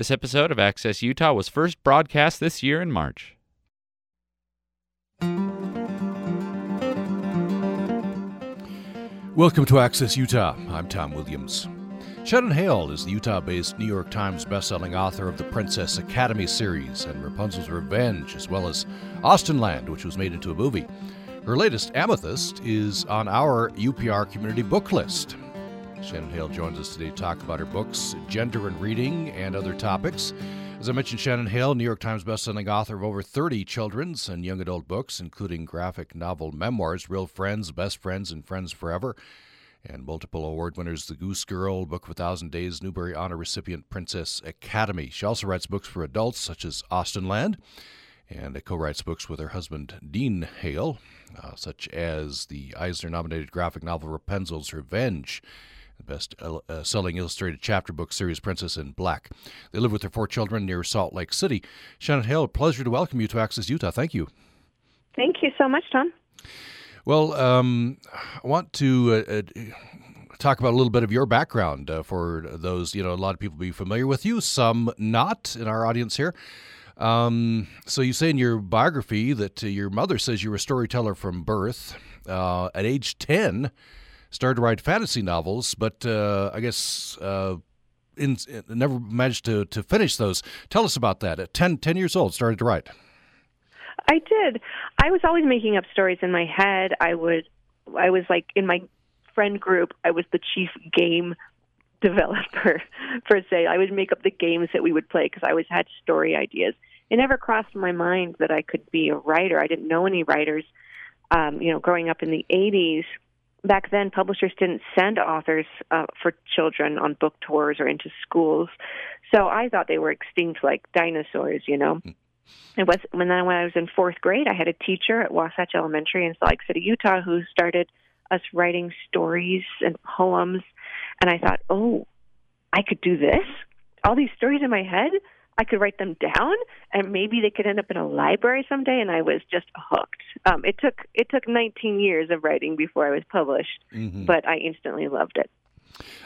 This episode of Access Utah was first broadcast this year in March. Welcome to Access Utah. I'm Tom Williams. Shannon Hale is the Utah based New York Times bestselling author of the Princess Academy series and Rapunzel's Revenge, as well as Austenland, which was made into a movie. Her latest, Amethyst, is on our UPR community book list. Shannon Hale joins us today to talk about her books, gender and reading, and other topics. As I mentioned, Shannon Hale, New York Times bestselling author of over 30 children's and young adult books, including graphic novel memoirs, Real Friends, Best Friends, and Friends Forever and multiple award winners The Goose Girl, Book of a Thousand Days, Newbery Honor recipient Princess Academy. She also writes books for adults such as Austenland and co writes books with her husband Dean Hale, uh, such as the Eisner nominated graphic novel Rapunzel's Revenge. Best uh, selling illustrated chapter book series, Princess in Black. They live with their four children near Salt Lake City. Shannon Hale, pleasure to welcome you to Access Utah. Thank you. Thank you so much, Tom. Well, um, I want to uh, uh, talk about a little bit of your background uh, for those, you know, a lot of people be familiar with you, some not in our audience here. Um, so you say in your biography that uh, your mother says you were a storyteller from birth. Uh, at age 10, started to write fantasy novels, but uh, I guess in, never managed to, to finish those. Tell us about that. At 10, 10 years old, started to write. I did. I was always making up stories in my head. I would, I was like in my friend group. I was the chief game developer per se. I would make up the games that we would play because I always had story ideas. It never crossed my mind that I could be a writer. I didn't know any writers. Um, you know, growing up in the '80s, back then publishers didn't send authors uh, for children on book tours or into schools, so I thought they were extinct like dinosaurs. You know. Mm. It was when then when I was in fourth grade, I had a teacher at Wasatch Elementary in Salt Lake City, Utah, who started us writing stories and poems, and I thought, oh, I could do this. All these stories in my head, I could write them down, and maybe they could end up in a library someday. And I was just hooked. Um, it took it took 19 years of writing before I was published, mm-hmm. but I instantly loved it.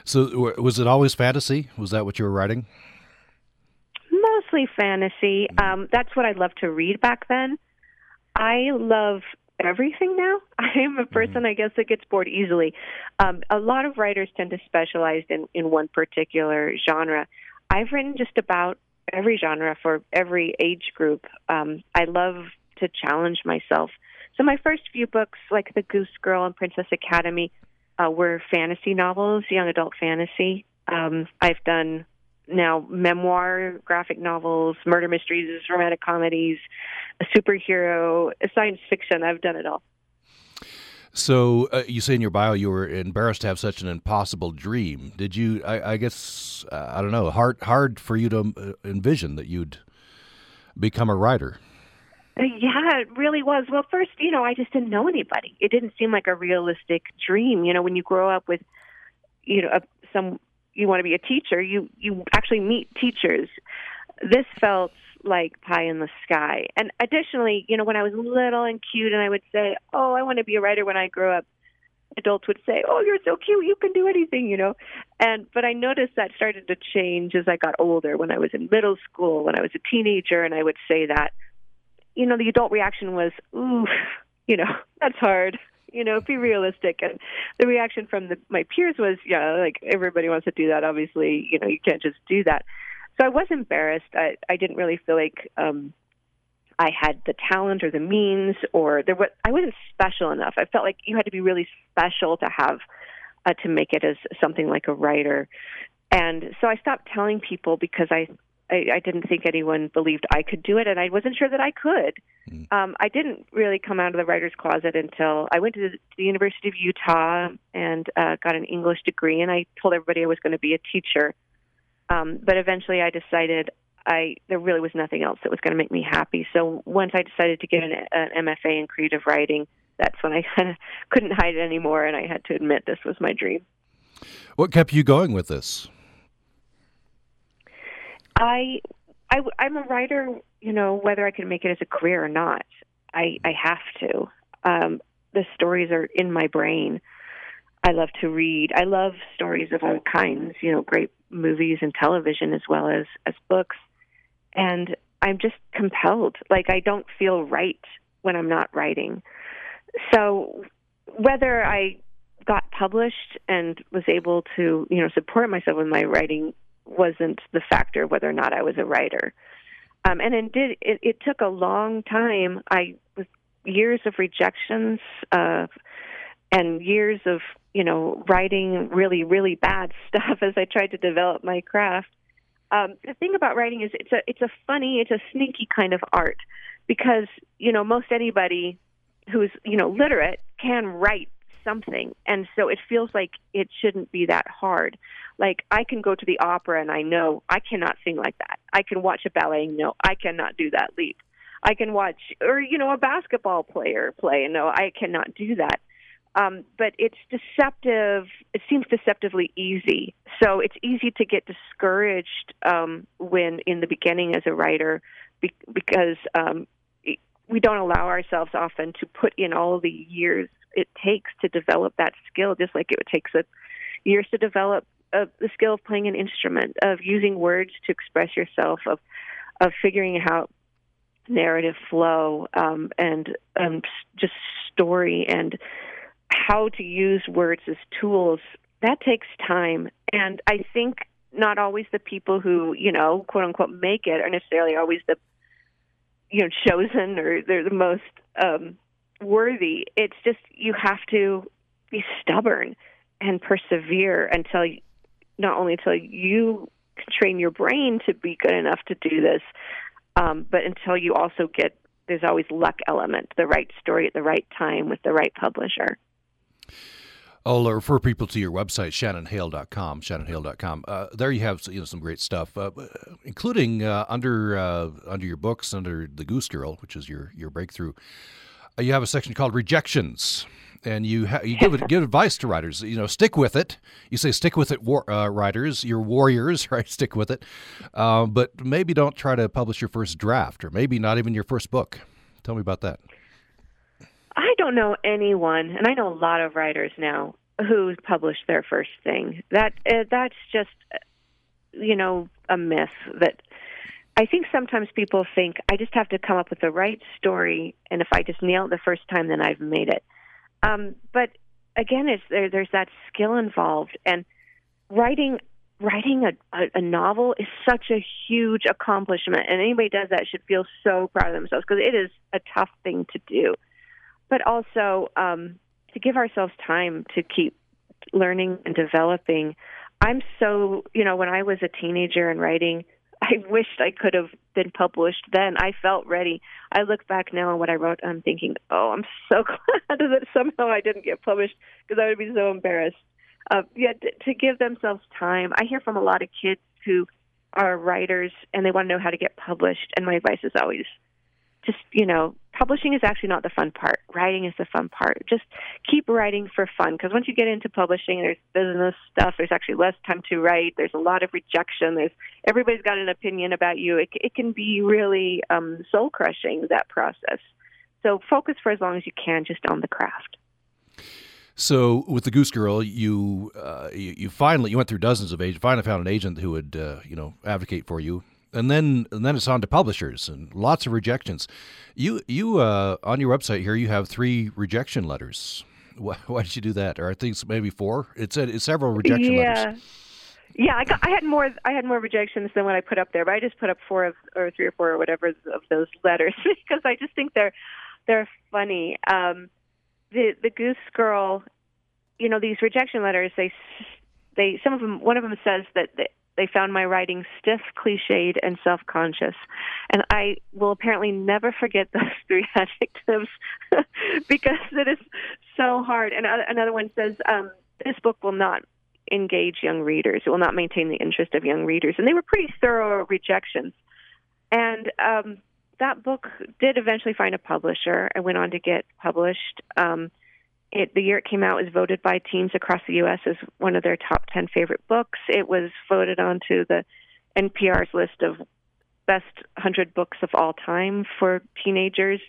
So, was it always fantasy? Was that what you were writing? mostly fantasy. Mm-hmm. Um, that's what I loved to read back then. I love everything now. I am a person, mm-hmm. I guess, that gets bored easily. Um, a lot of writers tend to specialize in, in one particular genre. I've written just about every genre for every age group. Um, I love to challenge myself. So my first few books, like The Goose Girl and Princess Academy, uh, were fantasy novels, young adult fantasy. Um, I've done now memoir, graphic novels, murder mysteries, romantic comedies, a superhero, science fiction. I've done it all. So uh, you say in your bio you were embarrassed to have such an impossible dream. Did you? I, I guess uh, I don't know. Hard hard for you to uh, envision that you'd become a writer. Uh, yeah, it really was. Well, first, you know, I just didn't know anybody. It didn't seem like a realistic dream. You know, when you grow up with, you know, some you want to be a teacher, you you actually meet teachers. This felt like pie in the sky. And additionally, you know, when I was little and cute and I would say, "Oh, I want to be a writer when I grow up." Adults would say, "Oh, you're so cute. You can do anything," you know. And but I noticed that started to change as I got older. When I was in middle school, when I was a teenager, and I would say that, you know, the adult reaction was, "Ooh, you know, that's hard." you know, be realistic. And the reaction from the, my peers was, yeah, like everybody wants to do that. Obviously, you know, you can't just do that. So I was embarrassed. I, I didn't really feel like um, I had the talent or the means, or there was I wasn't special enough. I felt like you had to be really special to have uh, to make it as something like a writer. And so I stopped telling people because I I, I didn't think anyone believed I could do it, and I wasn't sure that I could. Mm. Um, I didn't really come out of the writer's closet until I went to the, to the University of Utah and uh, got an English degree, and I told everybody I was going to be a teacher. Um, but eventually, I decided I there really was nothing else that was going to make me happy. So once I decided to get an, an MFA in creative writing, that's when I kind of couldn't hide it anymore, and I had to admit this was my dream. What kept you going with this? I, I, I'm a writer. You know, whether I can make it as a career or not, I, I have to. Um, the stories are in my brain. I love to read. I love stories of all kinds. You know, great movies and television as well as as books, and I'm just compelled. Like I don't feel right when I'm not writing. So whether I got published and was able to, you know, support myself with my writing wasn't the factor whether or not I was a writer. Um, and it did. It, it took a long time. I was years of rejections, uh, and years of you know writing really really bad stuff as I tried to develop my craft. Um, the thing about writing is it's a it's a funny, it's a sneaky kind of art because you know most anybody who's you know literate can write something. And so it feels like it shouldn't be that hard. Like i can go to the opera and i know i cannot sing like that. I can watch a ballet and know i cannot do that leap. I can watch or you know a basketball player play and know i cannot do that um, but it's deceptive it seems deceptively easy. So it's easy to get discouraged um, when in the beginning as a writer be- because um, we don't allow ourselves often to put in all the years it takes to develop that skill, just like it takes a, years to develop uh, the skill of playing an instrument, of using words to express yourself, of of figuring out narrative flow um, and um, just story and how to use words as tools. That takes time, and I think not always the people who you know quote unquote make it are necessarily always the you know chosen or they're the most um, worthy. It's just you have to be stubborn and persevere until not only until you train your brain to be good enough to do this, um, but until you also get there's always luck element, the right story at the right time with the right publisher. I'll refer people to your website, shannonhale.com, shannonhale.com. Uh, there you have you know, some great stuff, uh, including uh, under uh, under your books, under The Goose Girl, which is your, your breakthrough, uh, you have a section called Rejections. And you ha- you give it, give advice to writers. You know, stick with it. You say stick with it, war- uh, writers. You're warriors, right? Stick with it, but maybe don't try to publish your first draft, or maybe not even your first book. Tell me about that. I don't know anyone, and I know a lot of writers now who published their first thing. That uh, that's just you know a myth that I think sometimes people think I just have to come up with the right story, and if I just nail it the first time, then I've made it. Um, but again, it's there, there's that skill involved, and writing writing a, a, a novel is such a huge accomplishment, and anybody does that should feel so proud of themselves because it is a tough thing to do but also um, to give ourselves time to keep learning and developing. I'm so, you know, when I was a teenager and writing, I wished I could have been published then. I felt ready. I look back now on what I wrote, I'm thinking, oh, I'm so glad that somehow I didn't get published because I would be so embarrassed. Uh, yeah, to give themselves time. I hear from a lot of kids who are writers and they want to know how to get published, and my advice is always just you know publishing is actually not the fun part. Writing is the fun part. Just keep writing for fun because once you get into publishing there's business stuff there's actually less time to write there's a lot of rejection there's everybody's got an opinion about you. It, it can be really um, soul crushing that process. So focus for as long as you can just on the craft. So with the Goose Girl, you, uh, you, you finally you went through dozens of agents. Finally found an agent who would uh, you know advocate for you and then and then it's on to publishers and lots of rejections. You you uh, on your website here you have three rejection letters. Why, why did you do that? Or I think maybe four. It said it's several rejection yeah. letters. Yeah, I, got, I had more. I had more rejections than what I put up there, but I just put up four of, or three or four or whatever of those letters because I just think they're they're funny. Um, the the Goose Girl, you know, these rejection letters. They they some of them. One of them says that they found my writing stiff, cliched, and self conscious. And I will apparently never forget those three adjectives because it is so hard. And another one says, um, This book will not engage young readers, it will not maintain the interest of young readers. And they were pretty thorough rejections. And um, that book did eventually find a publisher. I went on to get published. Um, it, the year it came out was voted by teens across the U.S. as one of their top 10 favorite books. It was voted onto the NPR's list of best 100 books of all time for teenagers.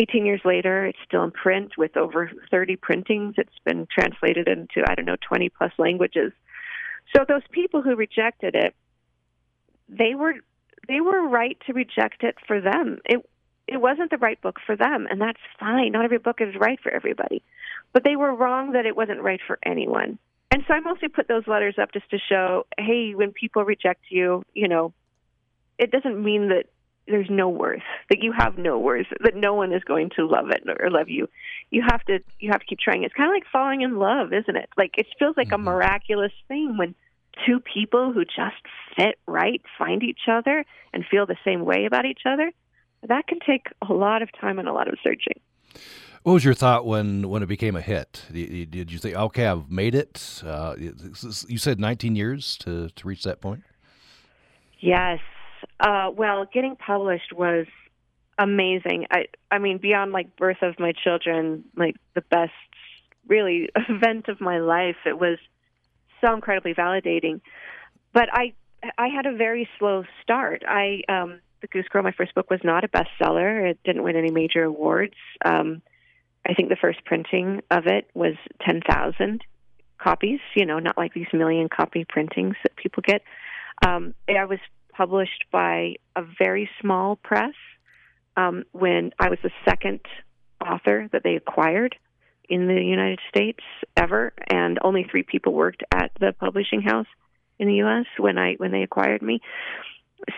18 years later, it's still in print with over 30 printings. It's been translated into, I don't know, 20 plus languages. So those people who rejected it, they were they were right to reject it for them. It it wasn't the right book for them, and that's fine. Not every book is right for everybody, but they were wrong that it wasn't right for anyone. And so I mostly put those letters up just to show, hey, when people reject you, you know, it doesn't mean that there's no worth that you have no worth that no one is going to love it or love you you have to you have to keep trying it's kind of like falling in love isn't it like it feels like mm-hmm. a miraculous thing when two people who just fit right find each other and feel the same way about each other that can take a lot of time and a lot of searching what was your thought when, when it became a hit? Did you think, okay, I've made it? Uh, you said 19 years to, to reach that point? Yes, uh, well, getting published was amazing. I I mean, beyond like birth of my children, like the best really event of my life. It was so incredibly validating. But I I had a very slow start. I um the Goose Girl, my first book, was not a bestseller. It didn't win any major awards. Um, I think the first printing of it was ten thousand copies. You know, not like these million copy printings that people get. Um, I was published by a very small press um, when I was the second author that they acquired in the United States ever, and only three people worked at the publishing house in the U.S. when I when they acquired me.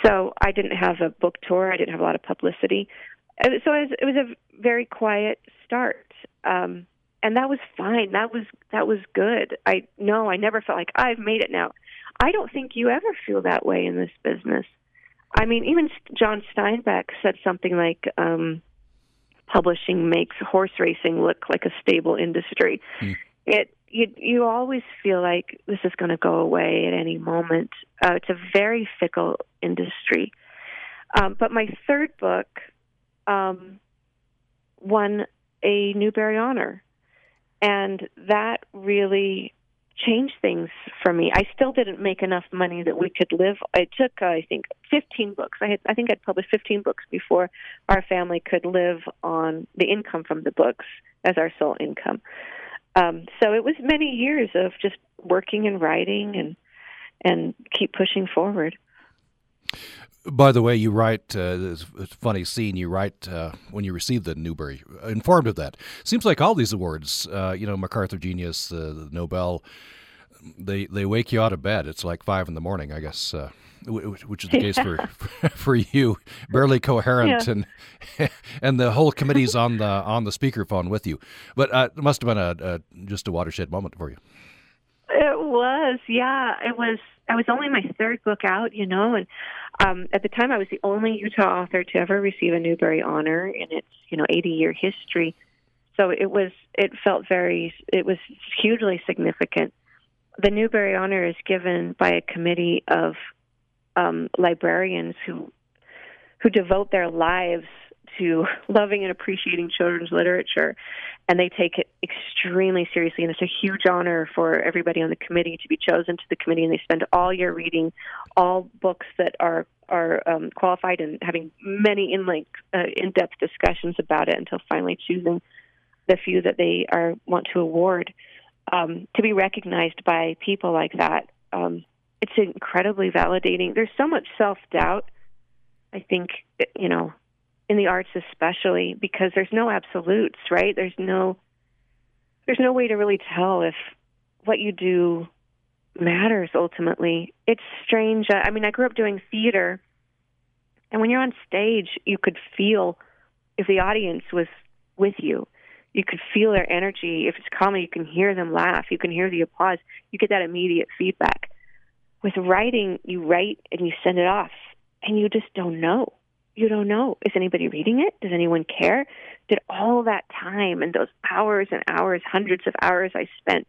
So I didn't have a book tour. I didn't have a lot of publicity. So it was, it was a very quiet start, um, and that was fine. That was that was good. I no, I never felt like I've made it now. I don't think you ever feel that way in this business. I mean, even John Steinbeck said something like, um, "Publishing makes horse racing look like a stable industry." Mm. It you you always feel like this is going to go away at any moment. Uh, it's a very fickle industry. Um, but my third book um, won a Newbery Honor, and that really changed things for me. I still didn't make enough money that we could live. I took, uh, I think, 15 books. I had, I think I'd published 15 books before our family could live on the income from the books as our sole income. Um, so it was many years of just working and writing and and keep pushing forward. By the way, you write, uh, it's funny scene, you write uh, when you receive the Newbery, informed of that. Seems like all these awards, uh, you know, MacArthur Genius, uh, the Nobel, they they wake you out of bed. It's like five in the morning, I guess, uh, which is the case for for you. Barely coherent, yeah. and and the whole committee's on the on the speakerphone with you. But uh, it must have been a, a just a watershed moment for you. It was, yeah. It was. I was only my third book out, you know, and um, at the time I was the only Utah author to ever receive a Newbery honor in its, you know, 80 year history. So it was. It felt very. It was hugely significant the Newbery Honor is given by a committee of um, librarians who who devote their lives to loving and appreciating children's literature, and they take it extremely seriously. And it's a huge honor for everybody on the committee to be chosen to the committee, and they spend all year reading all books that are are um, qualified and having many in like uh, in depth discussions about it until finally choosing the few that they are want to award um, to be recognized by people like that, um, it's incredibly validating. There's so much self doubt, I think, you know, in the arts especially because there's no absolutes, right? There's no there's no way to really tell if what you do matters ultimately. It's strange. I mean, I grew up doing theater, and when you're on stage, you could feel if the audience was with you you could feel their energy. If it's comedy, you can hear them laugh. You can hear the applause. You get that immediate feedback. With writing, you write and you send it off, and you just don't know. You don't know. Is anybody reading it? Does anyone care? Did all that time and those hours and hours, hundreds of hours I spent,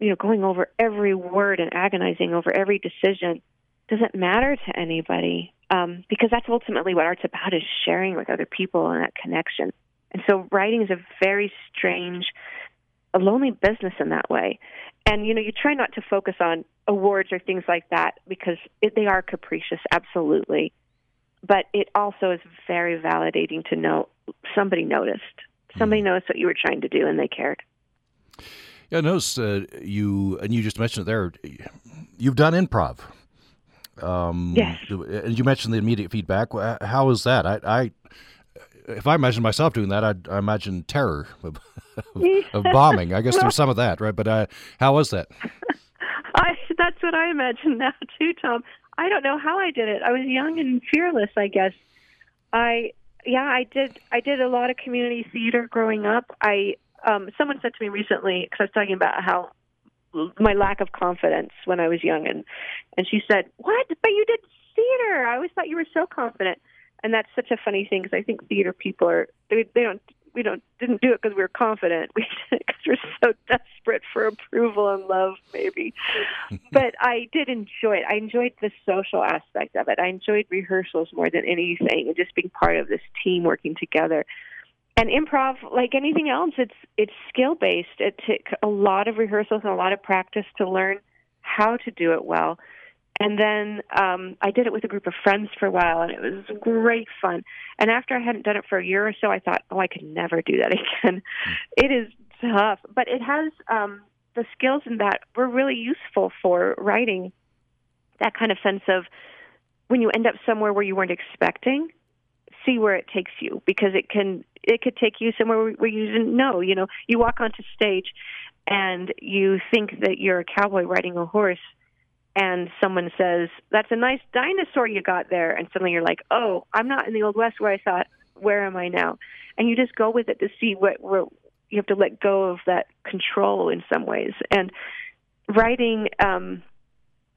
you know, going over every word and agonizing over every decision, does it matter to anybody? Um, because that's ultimately what art's about is sharing with other people and that connection. And so writing is a very strange, a lonely business in that way. And you know, you try not to focus on awards or things like that because it, they are capricious, absolutely. But it also is very validating to know somebody noticed. Somebody mm. noticed what you were trying to do and they cared. Yeah, notice uh, you, and you just mentioned it there, you've done improv. Um, yes. And you mentioned the immediate feedback. How is that? I, I if I imagine myself doing that, I'd, I imagine terror of, of, bombing. I guess there's some of that, right? But uh, how was that? I, that's what I imagine now too, Tom. I don't know how I did it. I was young and fearless, I guess. I yeah, I did. I did a lot of community theater growing up. I um, someone said to me recently because I was talking about how my lack of confidence when I was young, and and she said, "What? But you did theater. I always thought you were so confident." And that's such a funny thing because I think theater people are they they don't we don't didn't do it because we were confident. We did it because we're so desperate for approval and love, maybe. but I did enjoy it. I enjoyed the social aspect of it. I enjoyed rehearsals more than anything, and just being part of this team working together. And improv, like anything else, it's it's skill based. It took a lot of rehearsals and a lot of practice to learn how to do it well. And then um, I did it with a group of friends for a while, and it was great fun. And after I hadn't done it for a year or so, I thought, oh, I could never do that again. it is tough, but it has um, the skills in that were really useful for writing. That kind of sense of when you end up somewhere where you weren't expecting, see where it takes you because it can it could take you somewhere where you didn't know. You know, you walk onto stage and you think that you're a cowboy riding a horse and someone says, "That's a nice dinosaur you got there," and suddenly you're like, "Oh, I'm not in the old west where I thought. Where am I now?" And you just go with it to see what where you have to let go of that control in some ways. And writing, um,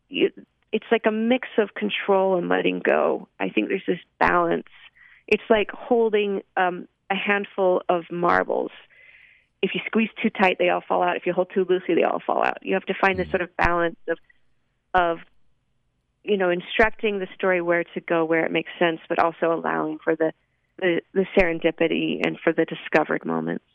you, it's like a mix of control and letting go. I think there's this balance. It's like holding um, a handful of marbles. If you squeeze too tight, they all fall out. If you hold too loosely, they all fall out. You have to find this mm-hmm. sort of balance of of you know instructing the story where to go where it makes sense but also allowing for the the, the serendipity and for the discovered moments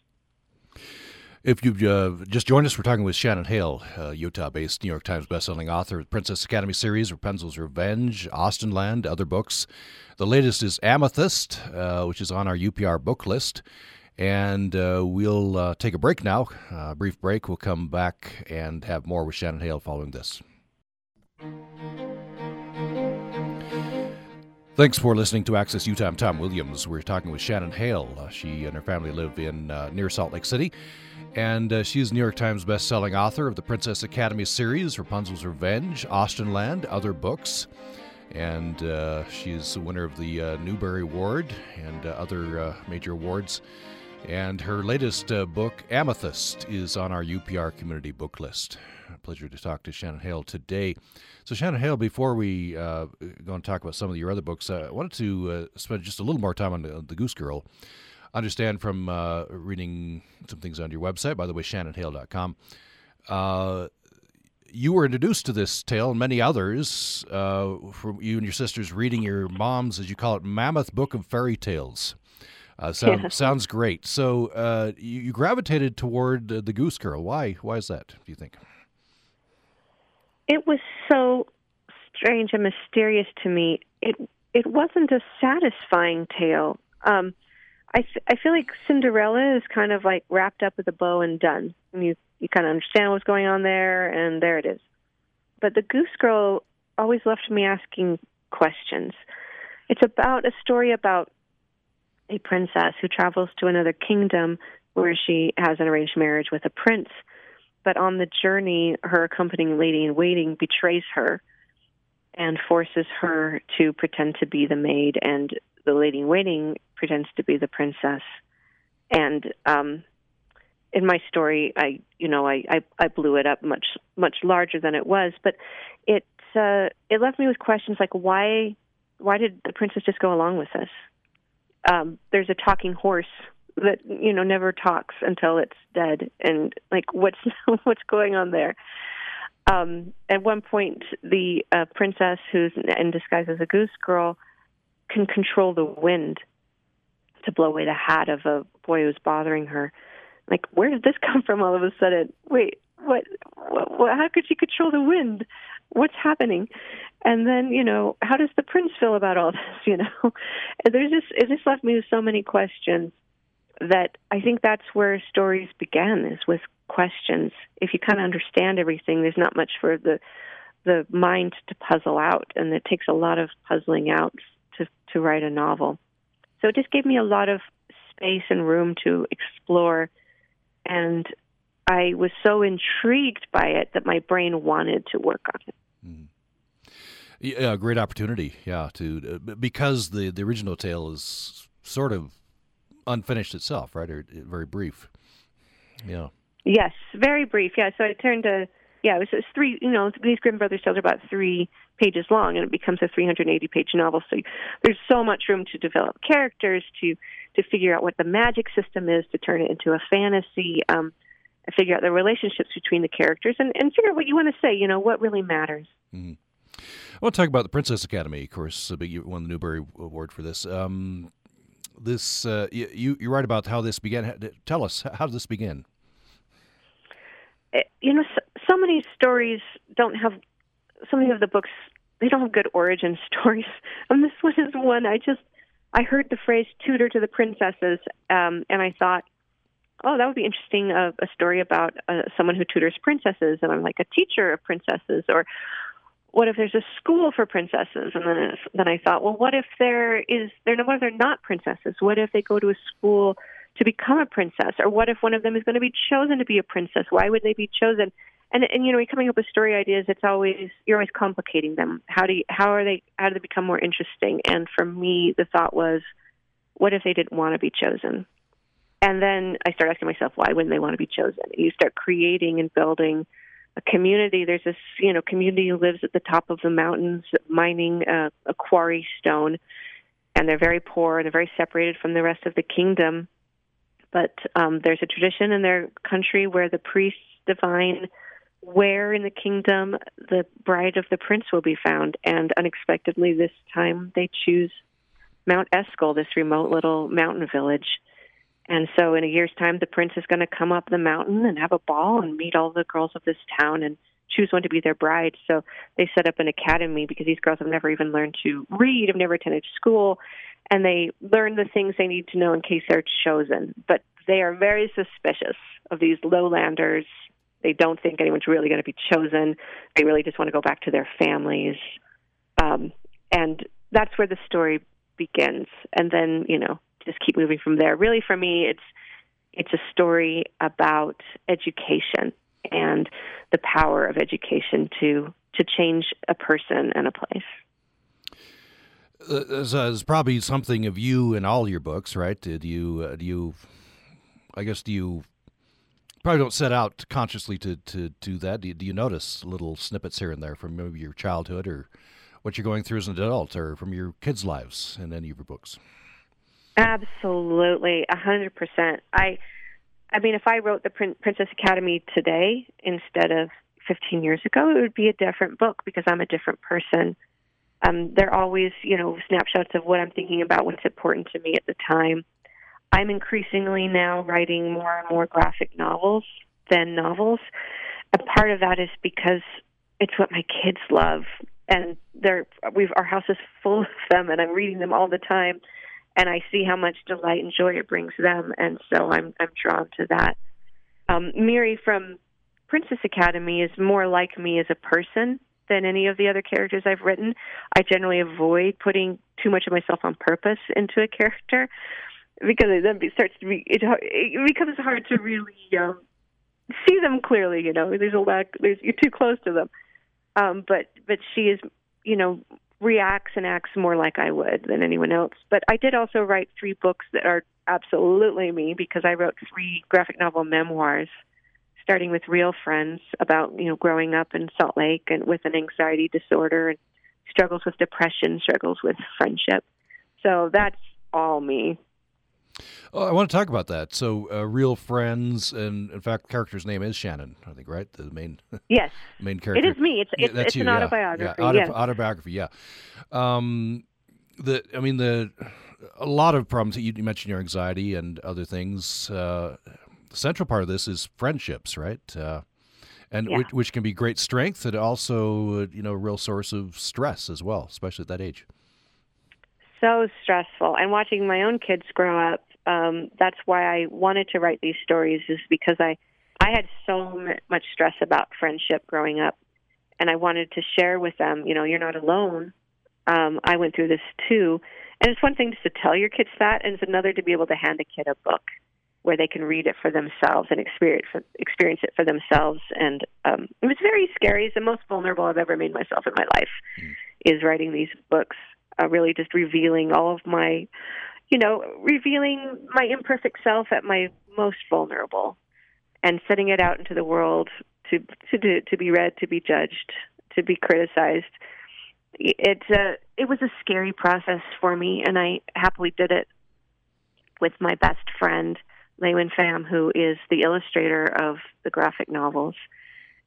if you've uh, just joined us, we're talking with Shannon Hale, uh, Utah-based New York Times bestselling author of Princess Academy series, Rapunzel's Revenge, Austenland, other books. The latest is Amethyst, uh, which is on our UPR book list. And uh, we'll uh, take a break now, a brief break. We'll come back and have more with Shannon Hale following this. Thanks for listening to Access Utah. I'm Tom Williams. We're talking with Shannon Hale. Uh, she and her family live in uh, near Salt Lake City, and uh, she's New York Times best-selling author of the Princess Academy series, Rapunzel's Revenge, Austenland, other books, and uh, she's the winner of the uh, Newbery Award and uh, other major awards. And her latest book, Amethyst, is on our UPR community book list. A pleasure to talk to Shannon Hale today. So, Shannon Hale, before we uh, go and talk about some of your other books, uh, I wanted to uh, spend just a little more time on the, the Goose Girl. I Understand from uh, reading some things on your website, by the way, shannonhale.com. Uh, you were introduced to this tale and many others uh, from you and your sisters reading your mom's, as you call it, mammoth book of fairy tales. Uh, sound, yeah. Sounds great. So uh, you, you, gravitated toward uh, the Goose Girl. Why? Why is that? Do you think? it was so strange and mysterious to me. It it wasn't a satisfying tale. Um, I I feel like Cinderella is kind of like wrapped up with a bow and done. And you you kind of understand what's going on there, and there it is. But the Goose Girl always left me asking questions. It's about a story about a princess who travels to another kingdom where she has an arranged marriage with a prince but on the journey, her accompanying lady in waiting betrays her and forces her to pretend to be the maid, and the lady in waiting pretends to be the princess. And um, in my story, I you know I, I I blew it up much much larger than it was, but it uh, it left me with questions like why why did the princess just go along with this? Um, there's a talking horse that you know never talks until it's dead. And like what's what's going on there? Um at one point the uh, princess who's in disguise as a goose girl can control the wind to blow away the hat of a boy who's bothering her. Like where did this come from all of a sudden? Wait what, what, what how could she control the wind? What's happening and then you know how does the prince feel about all this you know and there's just it just left me with so many questions that I think that's where stories began is with questions. If you kind of understand everything, there's not much for the the mind to puzzle out, and it takes a lot of puzzling out to to write a novel. So it just gave me a lot of space and room to explore, and I was so intrigued by it that my brain wanted to work on it. Mm. Yeah, great opportunity. Yeah, to uh, because the the original tale is sort of unfinished itself, right? Or very brief. Yeah. Yes, very brief. Yeah. So I turned to yeah, it was, it was three. You know, these Grimm brothers tales are about three pages long, and it becomes a 380 page novel. So there's so much room to develop characters, to to figure out what the magic system is, to turn it into a fantasy. Um, figure out the relationships between the characters and, and figure out what you want to say, you know, what really matters. Mm-hmm. I want to talk about the Princess Academy, of course. You won the Newbery Award for this. Um, this uh, you you write about how this began. Tell us how did this begin? Eh, you know, so, so many stories don't have. So many of the books they don't have good origin stories, and this one is one. I just I heard the phrase "tutor to the princesses," um, and I thought, oh, that would be interesting. Uh, a story about uh, someone who tutors princesses, and I'm like a teacher of princesses, or what if there's a school for princesses? And then then I thought, well, what if there is there what if they're not princesses? What if they go to a school to become a princess, or what if one of them is going to be chosen to be a princess? Why would they be chosen? And and you know, coming up with story ideas, it's always you're always complicating them. How do you, how are they how do they become more interesting? And for me, the thought was, what if they didn't want to be chosen? And then I started asking myself, why wouldn't they want to be chosen? And you start creating and building a community. There's this, you know, community who lives at the top of the mountains mining uh, a quarry stone, and they're very poor and they're very separated from the rest of the kingdom. But um, there's a tradition in their country where the priests divine where in the kingdom the bride of the prince will be found, and unexpectedly this time they choose Mount Eskel, this remote little mountain village and so in a year's time, the prince is going to come up the mountain and have a ball and meet all the girls of this town and choose one to be their bride. So they set up an academy because these girls have never even learned to read, have never attended school, and they learn the things they need to know in case they're chosen. But they are very suspicious of these lowlanders. They don't think anyone's really going to be chosen. They really just want to go back to their families. Um, and that's where the story begins. And then, you know, just keep moving from there. Really, for me, it's it's a story about education and the power of education to to change a person and a place. Uh, there's probably something of you in all your books, right? Did you uh, do you? I guess do you probably don't set out consciously to to do that? Do you, do you notice little snippets here and there from maybe your childhood or what you're going through as an adult, or from your kids' lives in any of your books? Absolutely, a hundred percent. I, I mean, if I wrote the Prin- Princess Academy today instead of 15 years ago, it would be a different book because I'm a different person. Um, they're always, you know, snapshots of what I'm thinking about, what's important to me at the time. I'm increasingly now writing more and more graphic novels than novels. A part of that is because it's what my kids love, and they're we've our house is full of them, and I'm reading them all the time and I see how much delight and joy it brings them, and so I'm I'm drawn to that. Um, Miri from Princess Academy is more like me as a person than any of the other characters I've written. I generally avoid putting too much of myself on purpose into a character because it then starts to be it, it becomes hard to really um, see them clearly. You know, there's a lack. There's you're too close to them. Um, but but she is you know reacts and acts more like I would than anyone else. But I did also write three books that are absolutely me because I wrote three graphic novel memoirs, starting with Real Friends about you know growing up in Salt Lake and with an anxiety disorder and struggles with depression, struggles with friendship. So that's all me. Oh, I want to talk about that. So, uh, real friends, and in fact, the character's name is Shannon. I think, right? The main, yes, main character. It is me. It's it's, yeah, it's you, an yeah, autobiography. Yeah, auto, yes. autobiography. Yeah. Um, the I mean the a lot of problems that you, you mentioned your anxiety and other things. Uh, the central part of this is friendships, right? Uh, and yeah. which, which, can be great strength and also uh, you know a real source of stress as well, especially at that age so stressful. And watching my own kids grow up, um, that's why I wanted to write these stories, is because I, I had so much stress about friendship growing up, and I wanted to share with them. You know, you're not alone. Um, I went through this too, and it's one thing just to tell your kids that, and it's another to be able to hand a kid a book where they can read it for themselves and experience experience it for themselves. And um, it was very scary. It's the most vulnerable I've ever made myself in my life. Mm. Is writing these books, uh, really just revealing all of my, you know, revealing my imperfect self at my most vulnerable, and setting it out into the world to to to be read, to be judged, to be criticized. It uh, it was a scary process for me, and I happily did it with my best friend LeUyen Pham, who is the illustrator of the graphic novels,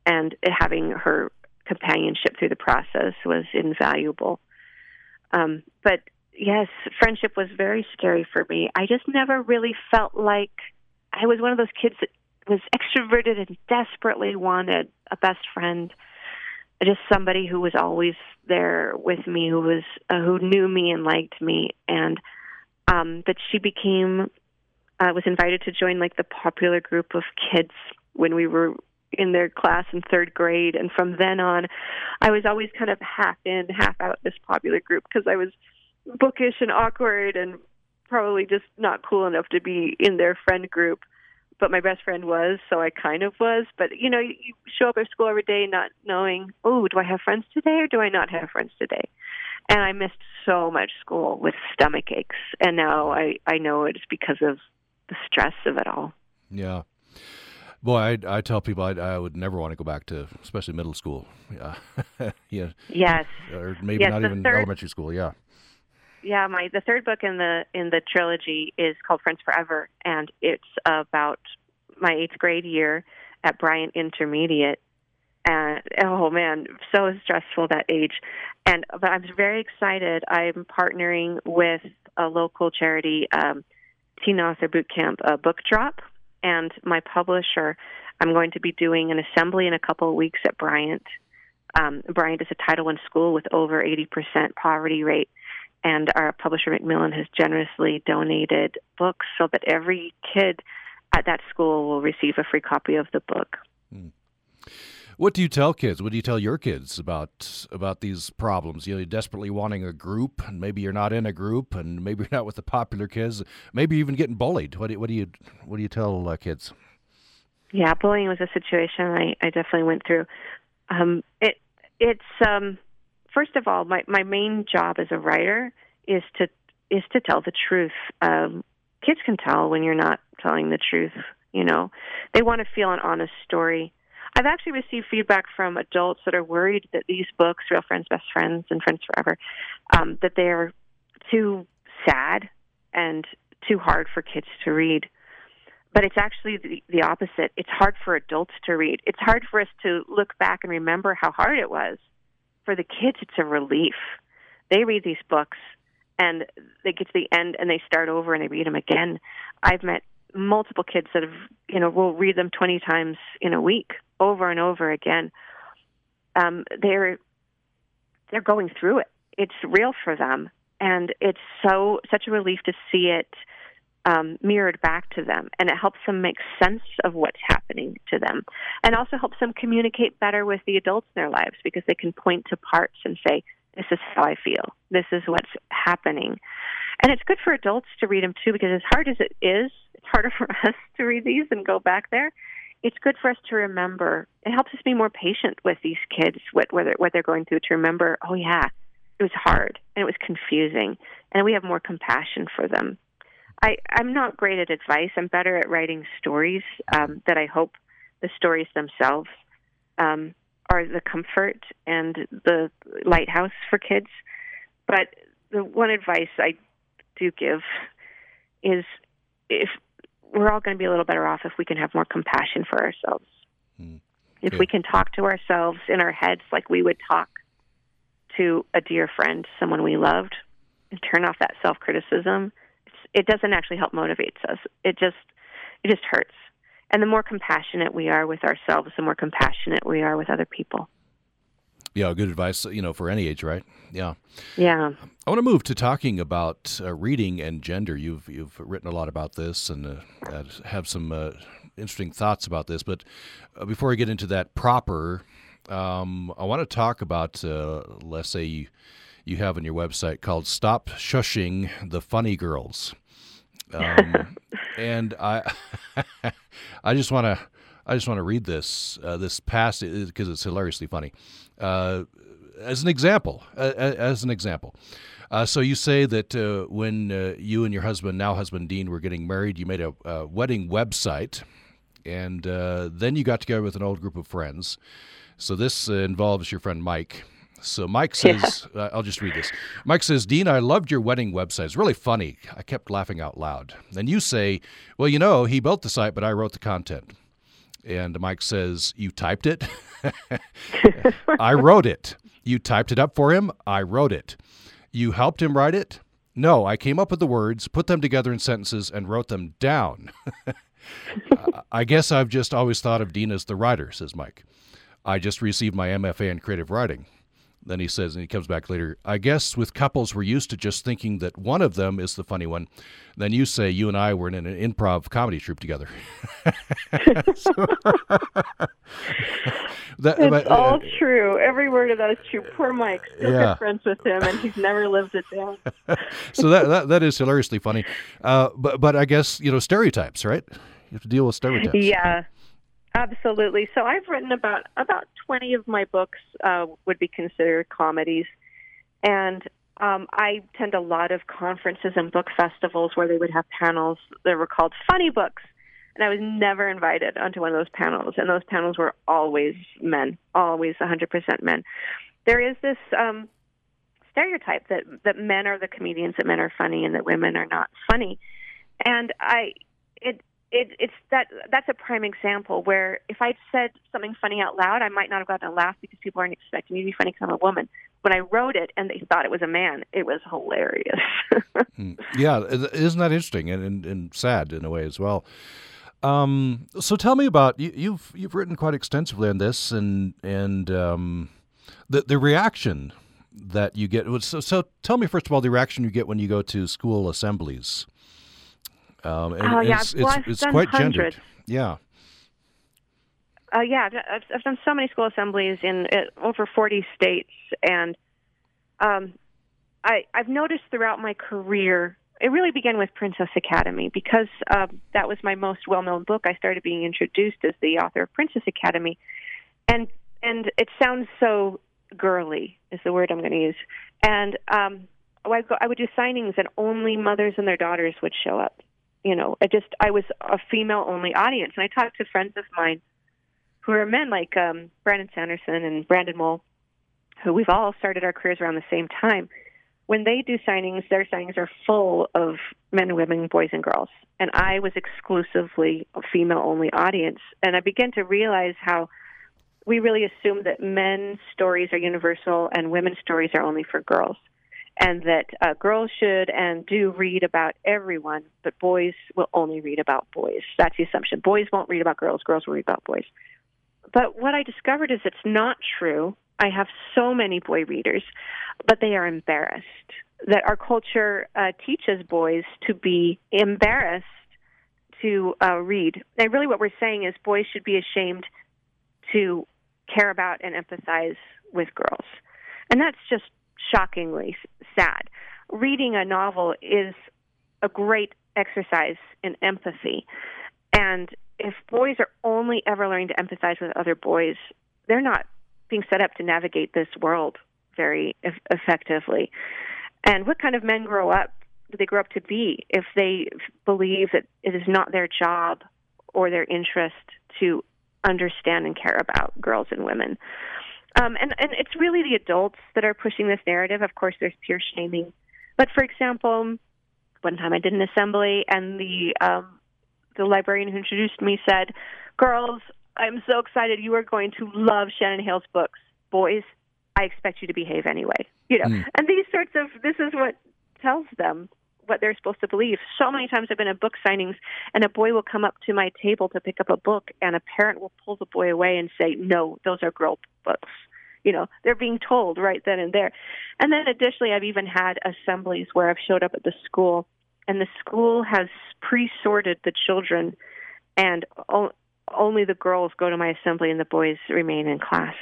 and having her companionship through the process was invaluable. Um, but yes, friendship was very scary for me. I just never really felt like I was one of those kids that was extroverted and desperately wanted a best friend, just somebody who was always there with me, who was uh, who knew me and liked me, and um, that she became uh, was invited to join like the popular group of kids when we were in their class in third grade. And from then on i was always kind of half in half out this popular group because i was bookish and awkward and probably just not cool enough to be in their friend group but my best friend was so i kind of was but you know you, show up at school every day not knowing oh do i have friends today or do i not have friends today and i missed so much school with stomach aches and now i i know it's because of the stress of it all. Yeah. Boy, I, I tell people I, I would never want to go back to, especially middle school. Yeah. yeah. Yes. Or maybe yes, not even third, elementary school. Yeah. Yeah, my the third book in the in the trilogy is called Friends Forever, and it's about my eighth grade year at Bryant Intermediate. And oh man, so stressful that age. And but I'm very excited. I'm partnering with a local charity. Um, Teen Author Bootcamp uh, book drop, and my publisher. I'm going to be doing an assembly in a couple of weeks at Bryant. Um, Bryant is a Title I school with over 80% poverty rate, and our publisher Macmillan has generously donated books so that every kid at that school will receive a free copy of the book. Hmm. What do you tell kids? What do you tell your kids about about these problems? You know, you're desperately wanting a group, and maybe you're not in a group, and maybe you're not with the popular kids. Maybe even getting bullied. What do, what do you what do you tell uh, kids? Yeah, bullying was a situation I, I definitely went through. Um, it it's um, first of all, my my main job as a writer is to is to tell the truth. Um, kids can tell when you're not telling the truth. You know, they want to feel an honest story I've actually received feedback from adults that are worried that these books, Real Friends, Best Friends, and Friends Forever, um, that they're too sad and too hard for kids to read. But it's actually the, the opposite. It's hard for adults to read. It's hard for us to look back and remember how hard it was. For the kids, it's a relief. They read these books and they get to the end and they start over and they read them again. I've met multiple kids that have, you know, will read them 20 times in a week over and over again. Um, they're they're going through it. It's real for them, and it's so such a relief to see it um, mirrored back to them, and it helps them make sense of what's happening to them, and also helps them communicate better with the adults in their lives because they can point to parts and say, "This is how I feel. This is what's happening," and it's good for adults to read them too because as hard as it is, it's harder for us to read these and go back there it's good for us to remember. It helps us be more patient with these kids, what what what they're going through. To remember, oh yeah, it was hard and it was confusing, and we have more compassion for them. I I'm not great at advice. I'm better at writing stories um, that I hope the stories themselves um, are the comfort and the lighthouse for kids. But the one advice I do give is if we're all going to be a little better off if we can have more compassion for ourselves. Mm. If we can talk to ourselves in our heads like we would talk to a dear friend, someone we loved, and turn off that self criticism, it doesn't actually help motivate us. It just it just hurts. And the more compassionate we are with ourselves, the more compassionate we are with other people. Yeah, good advice, you know, for any age, right? Yeah. Yeah. I want to move to talking about uh, reading and gender. You've you've written a lot about this and uh, have some uh, interesting thoughts about this. But uh, before I get into that proper, um, I want to talk about, uh, let's say, you, you have on your website called "Stop Shushing the Funny Girls," um, and I, I just want to, I just want to read this uh, this passage because it's hilariously funny. Uh, as an example, as an example. Uh, so you say that uh, when uh, you and your husband, now husband Dean, were getting married, you made a, a wedding website, and uh, then you got together with an old group of friends. So this uh, involves your friend Mike. So Mike says, yeah. Uh, I'll just read this. Mike says, Dean, I loved your wedding website. It's really funny. I kept laughing out loud. And you say, Well, you know, he built the site, but I wrote the content. And Mike says, You typed it? I wrote it. You typed it up for him? I wrote it. You helped him write it? No, I came up with the words, put them together in sentences, and wrote them down. I guess I've just always thought of Dean as the writer, says Mike. I just received my MFA in creative writing. Then he says, and he comes back later, I guess with couples, we're used to just thinking that one of them is the funny one. Then you say, you and I were in an improv comedy troupe together. that, it's uh, all uh, true. Every word of that is true. Poor Mike. Still yeah. good friends with him, and he's never lived it down. so that, that that is hilariously funny. Uh, but but I guess you know stereotypes, right? You have to deal with stereotypes. Yeah. Absolutely. So I've written about about 20 of my books uh, would be considered comedies, and um, I attend a lot of conferences and book festivals where they would have panels that were called funny books, and I was never invited onto one of those panels. And those panels were always men, always 100% men. There is this um, stereotype that that men are the comedians, that men are funny, and that women are not funny, and I it it, it's that that's a prime example where if I'd said something funny out loud, I might not have gotten a laugh because people aren't expecting me to be funny because I'm a woman. When I wrote it and they thought it was a man, it was hilarious. Hmm. yeah, isn't that interesting and, and, and sad in a way as well? Um, so tell me about you, you've you've written quite extensively on this and and um, the the reaction that you get. So, so tell me first of all the reaction you get when you go to school assemblies. Um, and oh, yeah. It's, well, it's, it's quite hundreds. gendered. Yeah. Uh, yeah, I've, I've done so many school assemblies in uh, over 40 states, and um, I, I've noticed throughout my career, it really began with Princess Academy because uh, that was my most well-known book. I started being introduced as the author of Princess Academy, and and it sounds so girly is the word I'm going to use. And um, I, go, I would do signings, and only mothers and their daughters would show up you know, I just I was a female only audience, and I talked to friends of mine who are men like um, Brandon Sanderson and Brandon Mull, who we've all started our careers around the same time. When they do signings, their signings are full of men and women, boys and girls, and I was exclusively a female only audience, and I began to realize how we really assume that men's stories are universal and women's stories are only for girls and that uh, girls should and do read about everyone, but boys will only read about boys. That's the assumption. Boys won't read about girls, girls will read about boys. But what I discovered is it's not true. I have so many boy readers, but they are embarrassed that our culture uh, teaches boys to be embarrassed to uh, read. And really, what we're saying is boys should be ashamed to care about and empathize with girls. And that's just shockingly sad. Reading a novel is a great exercise in empathy. And if boys are only ever learning to empathize with other boys, they're not being set up to navigate this world very e- effectively. And what kind of men grow up do they grow up to be if they believe that it is not their job or their interest to understand and care about girls and women? Um, and, and it's really the adults that are pushing this narrative. Of course, there's peer shaming. But for example, one time I did an assembly, and the um, the librarian who introduced me said, "Girls, I'm so excited. You are going to love Shannon Hale's books. Boys, I expect you to behave anyway." You know, mm. and these sorts of this is what tells them what they're supposed to believe. So many times I've been at book signings, and a boy will come up to my table to pick up a book, and a parent will pull the boy away and say, "No, those are girl books." You know, they're being told right then and there. And then additionally, I've even had assemblies where I've showed up at the school, and the school has pre-sorted the children and only the girls go to my assembly and the boys remain in class.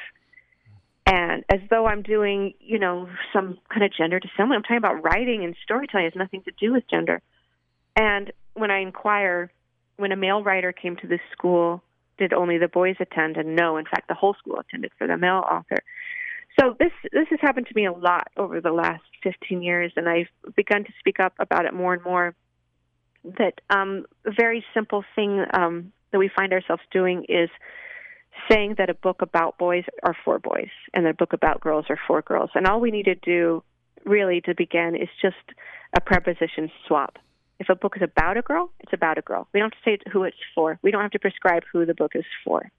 And as though I'm doing, you know, some kind of gender assembly. I'm talking about writing and storytelling it has nothing to do with gender. And when I inquire, when a male writer came to this school, did only the boys attend? And no, in fact, the whole school attended for the male author. So this this has happened to me a lot over the last 15 years, and I've begun to speak up about it more and more. That um, a very simple thing um, that we find ourselves doing is saying that a book about boys are for boys, and a book about girls are for girls, and all we need to do really to begin is just a preposition swap. If a book is about a girl, it's about a girl. We don't have to say who it's for. We don't have to prescribe who the book is for.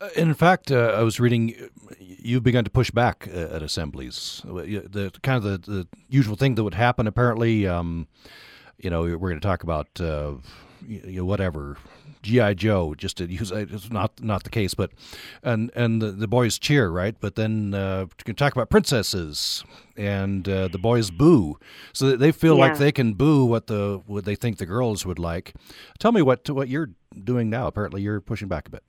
Uh, in fact, uh, I was reading you've begun to push back uh, at assemblies. The kind of the, the usual thing that would happen. Apparently, um, you know, we're going to talk about uh, you know, whatever GI Joe, just to use it's not not the case, but and and the, the boys cheer, right? But then uh, you can talk about princesses and uh, the boys boo, so they feel yeah. like they can boo what the what they think the girls would like. Tell me what what you're doing now. Apparently, you're pushing back a bit.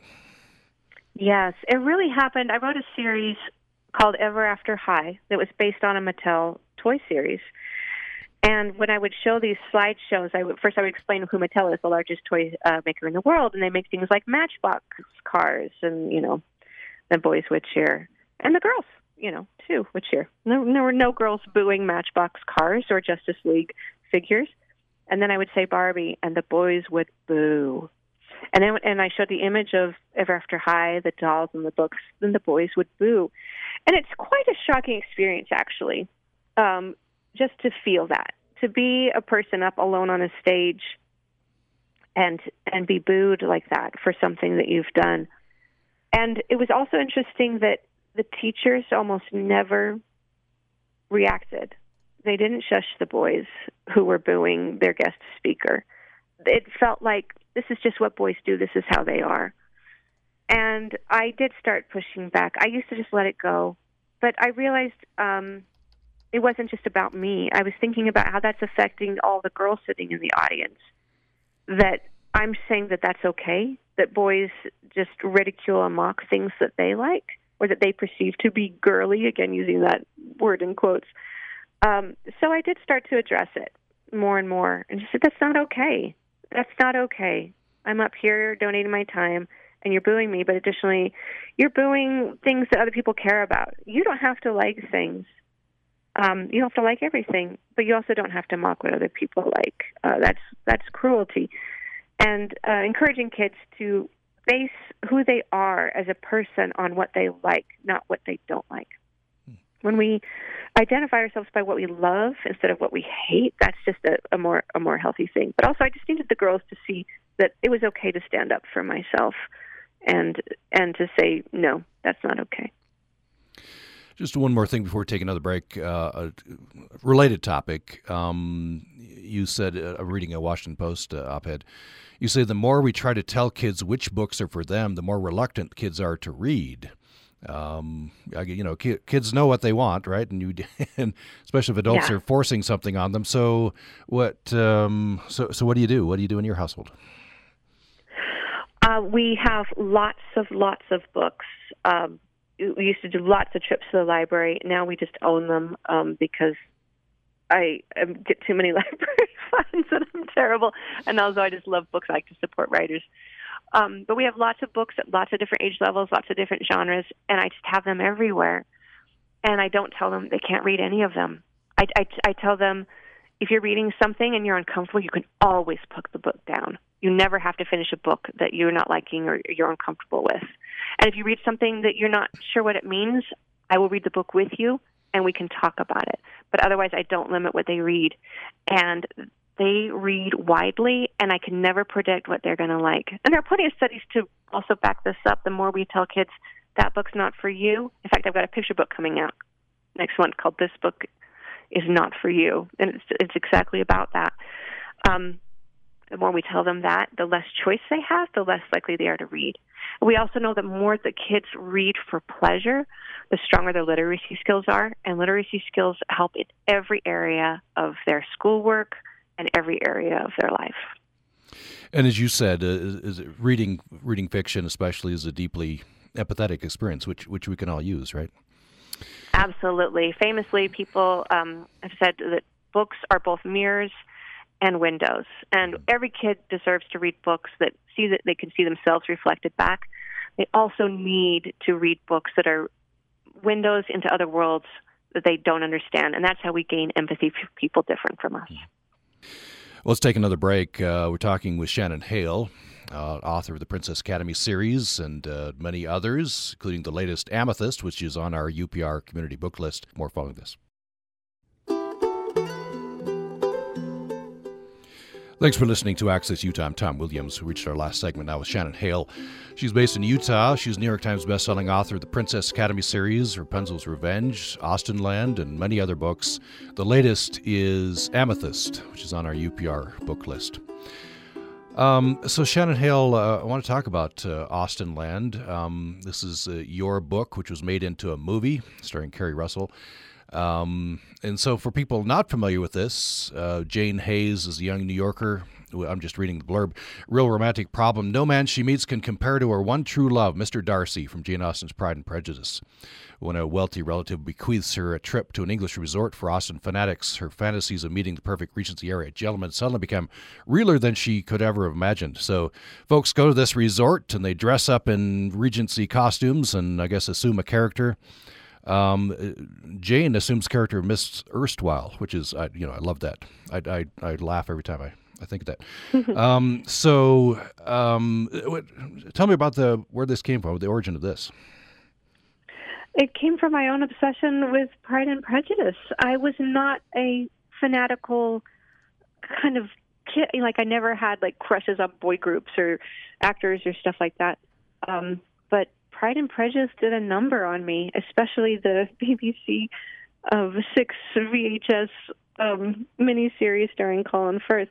Yes, it really happened. I wrote a series called Ever After High that was based on a Mattel toy series. And when I would show these slideshows, I would first I would explain who Mattel is, the largest toy uh, maker in the world, and they make things like Matchbox cars, and you know, the boys would cheer, and the girls, you know, too would cheer. There, there were no girls booing Matchbox cars or Justice League figures. And then I would say Barbie, and the boys would boo. And then and I showed the image of Ever After High, the dolls and the books, and the boys would boo. And it's quite a shocking experience, actually, um, just to feel that, to be a person up alone on a stage, and and be booed like that for something that you've done. And it was also interesting that the teachers almost never reacted. They didn't shush the boys who were booing their guest speaker. It felt like this is just what boys do. This is how they are. And I did start pushing back. I used to just let it go, but I realized um, it wasn't just about me. I was thinking about how that's affecting all the girls sitting in the audience. That I'm saying that that's okay. That boys just ridicule and mock things that they like or that they perceive to be girly. Again, using that word in quotes. Um, so I did start to address it more and more, and just said that's not okay that's not okay. I'm up here donating my time and you're booing me, but additionally, you're booing things that other people care about. You don't have to like things. Um, you don't have to like everything, but you also don't have to mock what other people like. Uh, that's that's cruelty. And uh, encouraging kids to base who they are as a person on what they like, not what they don't like. Hmm. When we identify ourselves by what we love instead of what we hate, that's just a, a more a more healthy thing. But also, I just needed the girls to see that it was okay to stand up for myself, and and to say no, that's not okay. Just one more thing before we take another break. Uh, a related topic. Um, you said, uh, reading a Washington Post uh, op ed, you say the more we try to tell kids which books are for them, the more reluctant kids are to read um, you know, kids know what they want, right? And you, and especially if adults yeah. are forcing something on them. So what? Um, so so what do you do? What do you do in your household? Uh, we have lots of lots of books. Um, we used to do lots of trips to the library. Now we just own them um, because I um, get too many library funds and I'm terrible. And also, I just love books. I like to support writers. Um, but we have lots of books at lots of different age levels, lots of different genres, and I just have them everywhere. And I don't tell them they can't read any of them. I, I, I tell them if you're reading something and you're uncomfortable, you can always put the book down. You never have to finish a book that you're not liking or you're uncomfortable with. And if you read something that you're not sure what it means, I will read the book with you and we can talk about it. But otherwise, I don't limit what they read. And they read widely, and I can never predict what they're going to like. And there are plenty of studies to also back this up. The more we tell kids that book's not for you, in fact, I've got a picture book coming out next month called "This Book Is Not for You," and it's it's exactly about that. Um, the more we tell them that, the less choice they have, the less likely they are to read. We also know that more the kids read for pleasure, the stronger their literacy skills are, and literacy skills help in every area of their schoolwork, and every area of their life. And as you said, uh, is, is reading reading fiction, especially, is a deeply empathetic experience, which which we can all use, right? Absolutely. Famously, people um, have said that books are both mirrors and windows, and every kid deserves to read books that see that they can see themselves reflected back. They also need to read books that are windows into other worlds that they don't understand, and that's how we gain empathy for people different from us. Well, let's take another break. Uh, we're talking with Shannon Hale, uh, author of the Princess Academy series and uh, many others, including the latest Amethyst, which is on our UPR community book list. More following this. Thanks for listening to Access Utah. I'm Tom Williams. We reached our last segment now with Shannon Hale. She's based in Utah. She's New York Times bestselling author of the Princess Academy series, Rapunzel's Revenge, Austenland, and many other books. The latest is Amethyst, which is on our UPR book list. Um, so, Shannon Hale, uh, I want to talk about uh, Austenland. Um, this is uh, your book, which was made into a movie starring Keri Russell. Um, and so, for people not familiar with this, uh, Jane Hayes is a young New Yorker. I'm just reading the blurb. Real romantic problem. No man she meets can compare to her one true love, Mr. Darcy from Jane Austen's Pride and Prejudice. When a wealthy relative bequeaths her a trip to an English resort for Austen fanatics, her fantasies of meeting the perfect Regency area gentleman suddenly become realer than she could ever have imagined. So, folks go to this resort and they dress up in Regency costumes and I guess assume a character. Um, Jane assumes character of Miss Erstwhile, which is, I, you know, I love that. I, I, I laugh every time I, I think of that. um, so, um, what, tell me about the where this came from, the origin of this. It came from my own obsession with Pride and Prejudice. I was not a fanatical kind of kid. Like I never had like crushes on boy groups or actors or stuff like that. Um, but Pride and Prejudice did a number on me, especially the BBC of six VHS um, miniseries starring Colin Firth.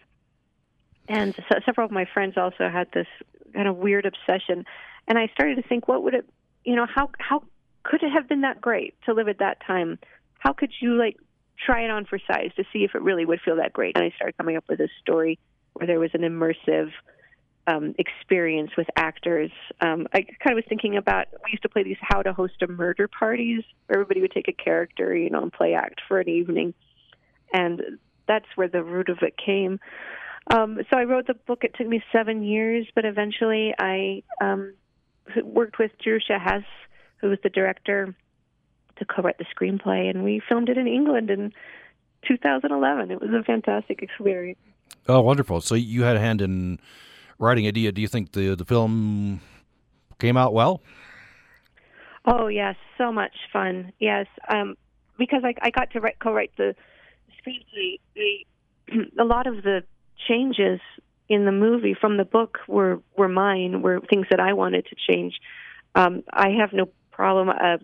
And so several of my friends also had this kind of weird obsession, and I started to think, what would it, you know, how how could it have been that great to live at that time? How could you like try it on for size to see if it really would feel that great? And I started coming up with a story where there was an immersive um, experience with actors. Um, I kind of was thinking about we used to play these how to host a murder parties everybody would take a character, you know, and play act for an evening, and that's where the root of it came. Um, so I wrote the book. It took me seven years, but eventually I um, worked with Jerusha Hess, who was the director, to co-write the screenplay, and we filmed it in England in 2011. It was a fantastic experience. Oh, wonderful! So you had a hand in writing idea, Do you, think the the film came out well? Oh yes, so much fun. Yes, um, because I, I got to write, co-write the screenplay. A lot of the changes in the movie from the book were were mine. Were things that I wanted to change. Um, I have no problem uh,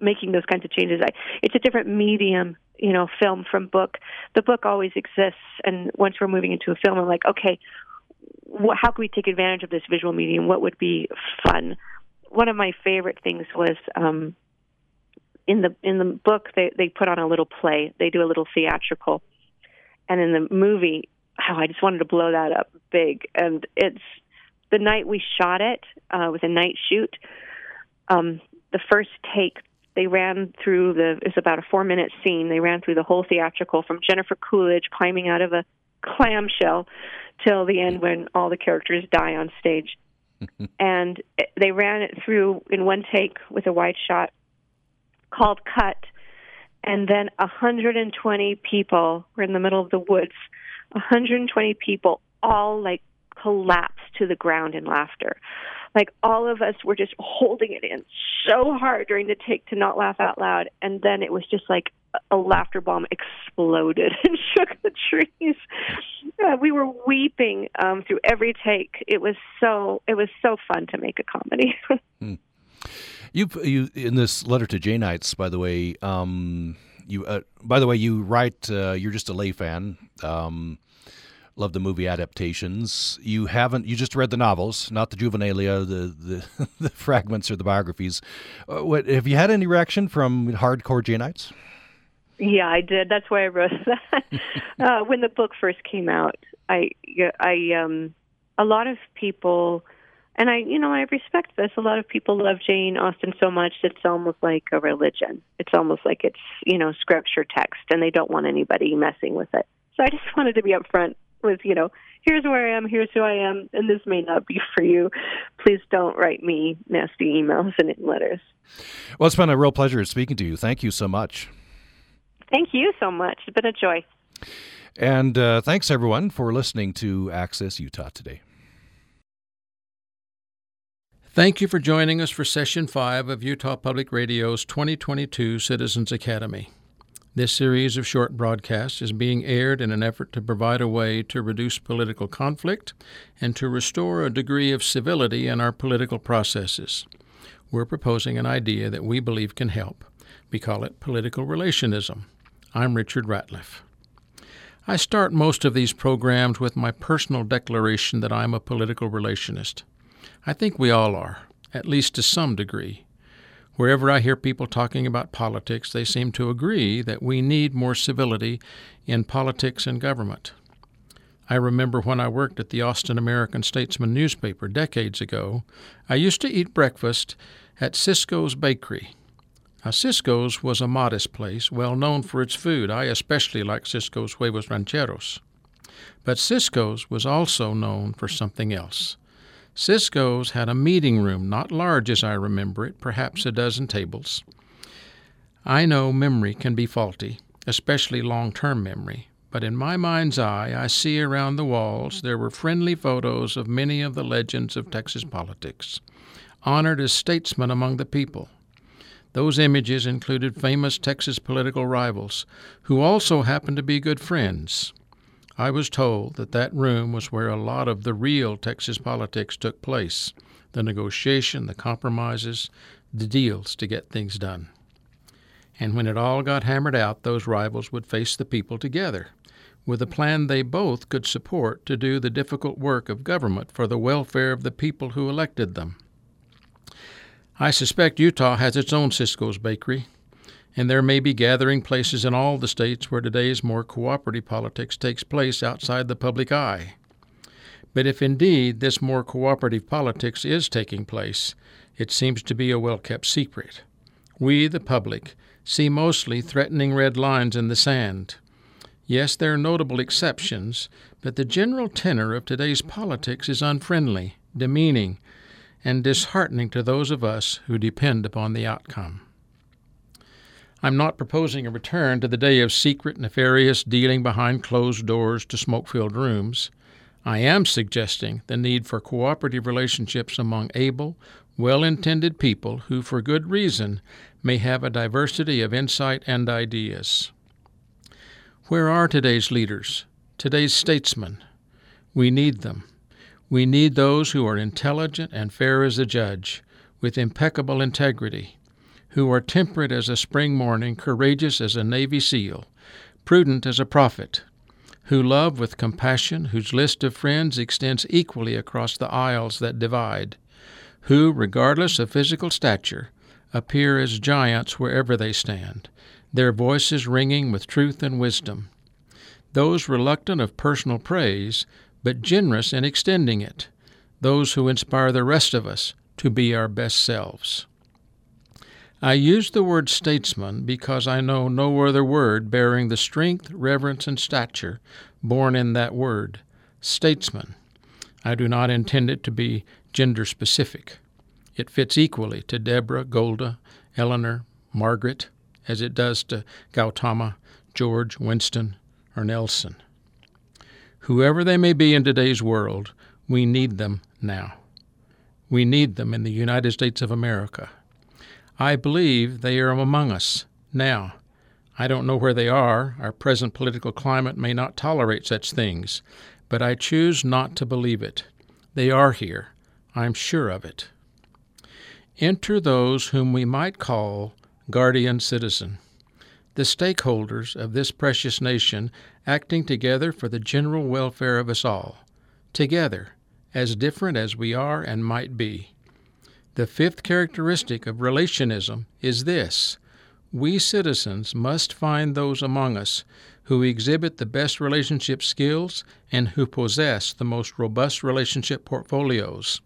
making those kinds of changes. I, it's a different medium, you know, film from book. The book always exists, and once we're moving into a film, I'm like, okay, how can we take advantage of this visual medium? What would be fun? One of my favorite things was um, in the in the book they they put on a little play. They do a little theatrical, and in the movie, oh, I just wanted to blow that up big. And it's the night we shot it uh, with a night shoot. Um, the first take they ran through the it's about a four minute scene. They ran through the whole theatrical from Jennifer Coolidge climbing out of a clamshell till the end when all the characters die on stage. and they ran it through in one take with a wide shot called Cut. And then 120 people were in the middle of the woods. 120 people all like collapsed to the ground in laughter. Like all of us were just holding it in so hard during the take to not laugh out loud. And then it was just like a laughter bomb exploded and shook the trees. Uh, we were weeping um, through every take. It was so it was so fun to make a comedy. hmm. You you in this letter to Janeites, by the way. Um, you uh, by the way, you write. Uh, you're just a lay fan. Um, love the movie adaptations. You haven't. You just read the novels, not the juvenilia, the the, the fragments or the biographies. Uh, what have you had any reaction from hardcore Janeites? Yeah, I did. That's why I wrote that. uh, when the book first came out, I I um a lot of people and I, you know, I respect this. A lot of people love Jane Austen so much it's almost like a religion. It's almost like it's, you know, scripture text, and they don't want anybody messing with it. So I just wanted to be upfront with, you know, here's where I am, here's who I am, and this may not be for you. Please don't write me nasty emails and letters. Well, it's been a real pleasure speaking to you. Thank you so much. Thank you so much. It's been a joy. And uh, thanks, everyone, for listening to Access Utah today. Thank you for joining us for Session 5 of Utah Public Radio's 2022 Citizens Academy. This series of short broadcasts is being aired in an effort to provide a way to reduce political conflict and to restore a degree of civility in our political processes. We're proposing an idea that we believe can help. We call it political relationism. I'm Richard Ratliff. I start most of these programs with my personal declaration that I'm a political relationist. I think we all are, at least to some degree. Wherever I hear people talking about politics, they seem to agree that we need more civility in politics and government. I remember when I worked at the Austin American Statesman newspaper decades ago, I used to eat breakfast at Cisco's Bakery. Now, Cisco's was a modest place, well known for its food. I especially like Cisco's huevos rancheros. But Cisco's was also known for something else. Cisco's had a meeting room, not large as I remember it, perhaps a dozen tables. I know memory can be faulty, especially long term memory, but in my mind's eye, I see around the walls there were friendly photos of many of the legends of Texas politics, honored as statesmen among the people. Those images included famous Texas political rivals, who also happened to be good friends. I was told that that room was where a lot of the real Texas politics took place the negotiation, the compromises, the deals to get things done. And when it all got hammered out, those rivals would face the people together with a plan they both could support to do the difficult work of government for the welfare of the people who elected them. I suspect Utah has its own Cisco's Bakery, and there may be gathering places in all the states where today's more cooperative politics takes place outside the public eye. But if indeed this more cooperative politics is taking place, it seems to be a well kept secret. We, the public, see mostly threatening red lines in the sand. Yes, there are notable exceptions, but the general tenor of today's politics is unfriendly, demeaning, and disheartening to those of us who depend upon the outcome. I'm not proposing a return to the day of secret, nefarious dealing behind closed doors to smoke filled rooms. I am suggesting the need for cooperative relationships among able, well intended people who, for good reason, may have a diversity of insight and ideas. Where are today's leaders, today's statesmen? We need them. We need those who are intelligent and fair as a judge, with impeccable integrity who are temperate as a spring morning, courageous as a Navy SEAL, prudent as a prophet, who love with compassion, whose list of friends extends equally across the aisles that divide, who, regardless of physical stature, appear as giants wherever they stand, their voices ringing with truth and wisdom. Those reluctant of personal praise, but generous in extending it, those who inspire the rest of us to be our best selves. I use the word statesman because I know no other word bearing the strength, reverence, and stature born in that word, statesman. I do not intend it to be gender specific. It fits equally to Deborah, Golda, Eleanor, Margaret, as it does to Gautama, George, Winston, or Nelson. Whoever they may be in today's world, we need them now. We need them in the United States of America. I believe they are among us now. I don't know where they are. Our present political climate may not tolerate such things, but I choose not to believe it. They are here. I'm sure of it. Enter those whom we might call guardian citizen, the stakeholders of this precious nation acting together for the general welfare of us all, together, as different as we are and might be. The fifth characteristic of relationism is this we citizens must find those among us who exhibit the best relationship skills and who possess the most robust relationship portfolios,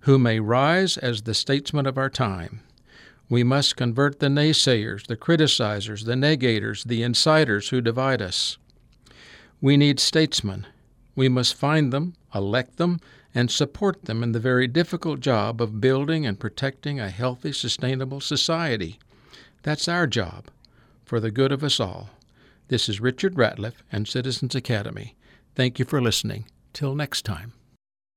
who may rise as the statesmen of our time. We must convert the naysayers, the criticizers, the negators, the insiders who divide us. We need statesmen. We must find them, elect them, and support them in the very difficult job of building and protecting a healthy, sustainable society. That's our job, for the good of us all. This is Richard Ratliff and Citizens Academy. Thank you for listening. Till next time.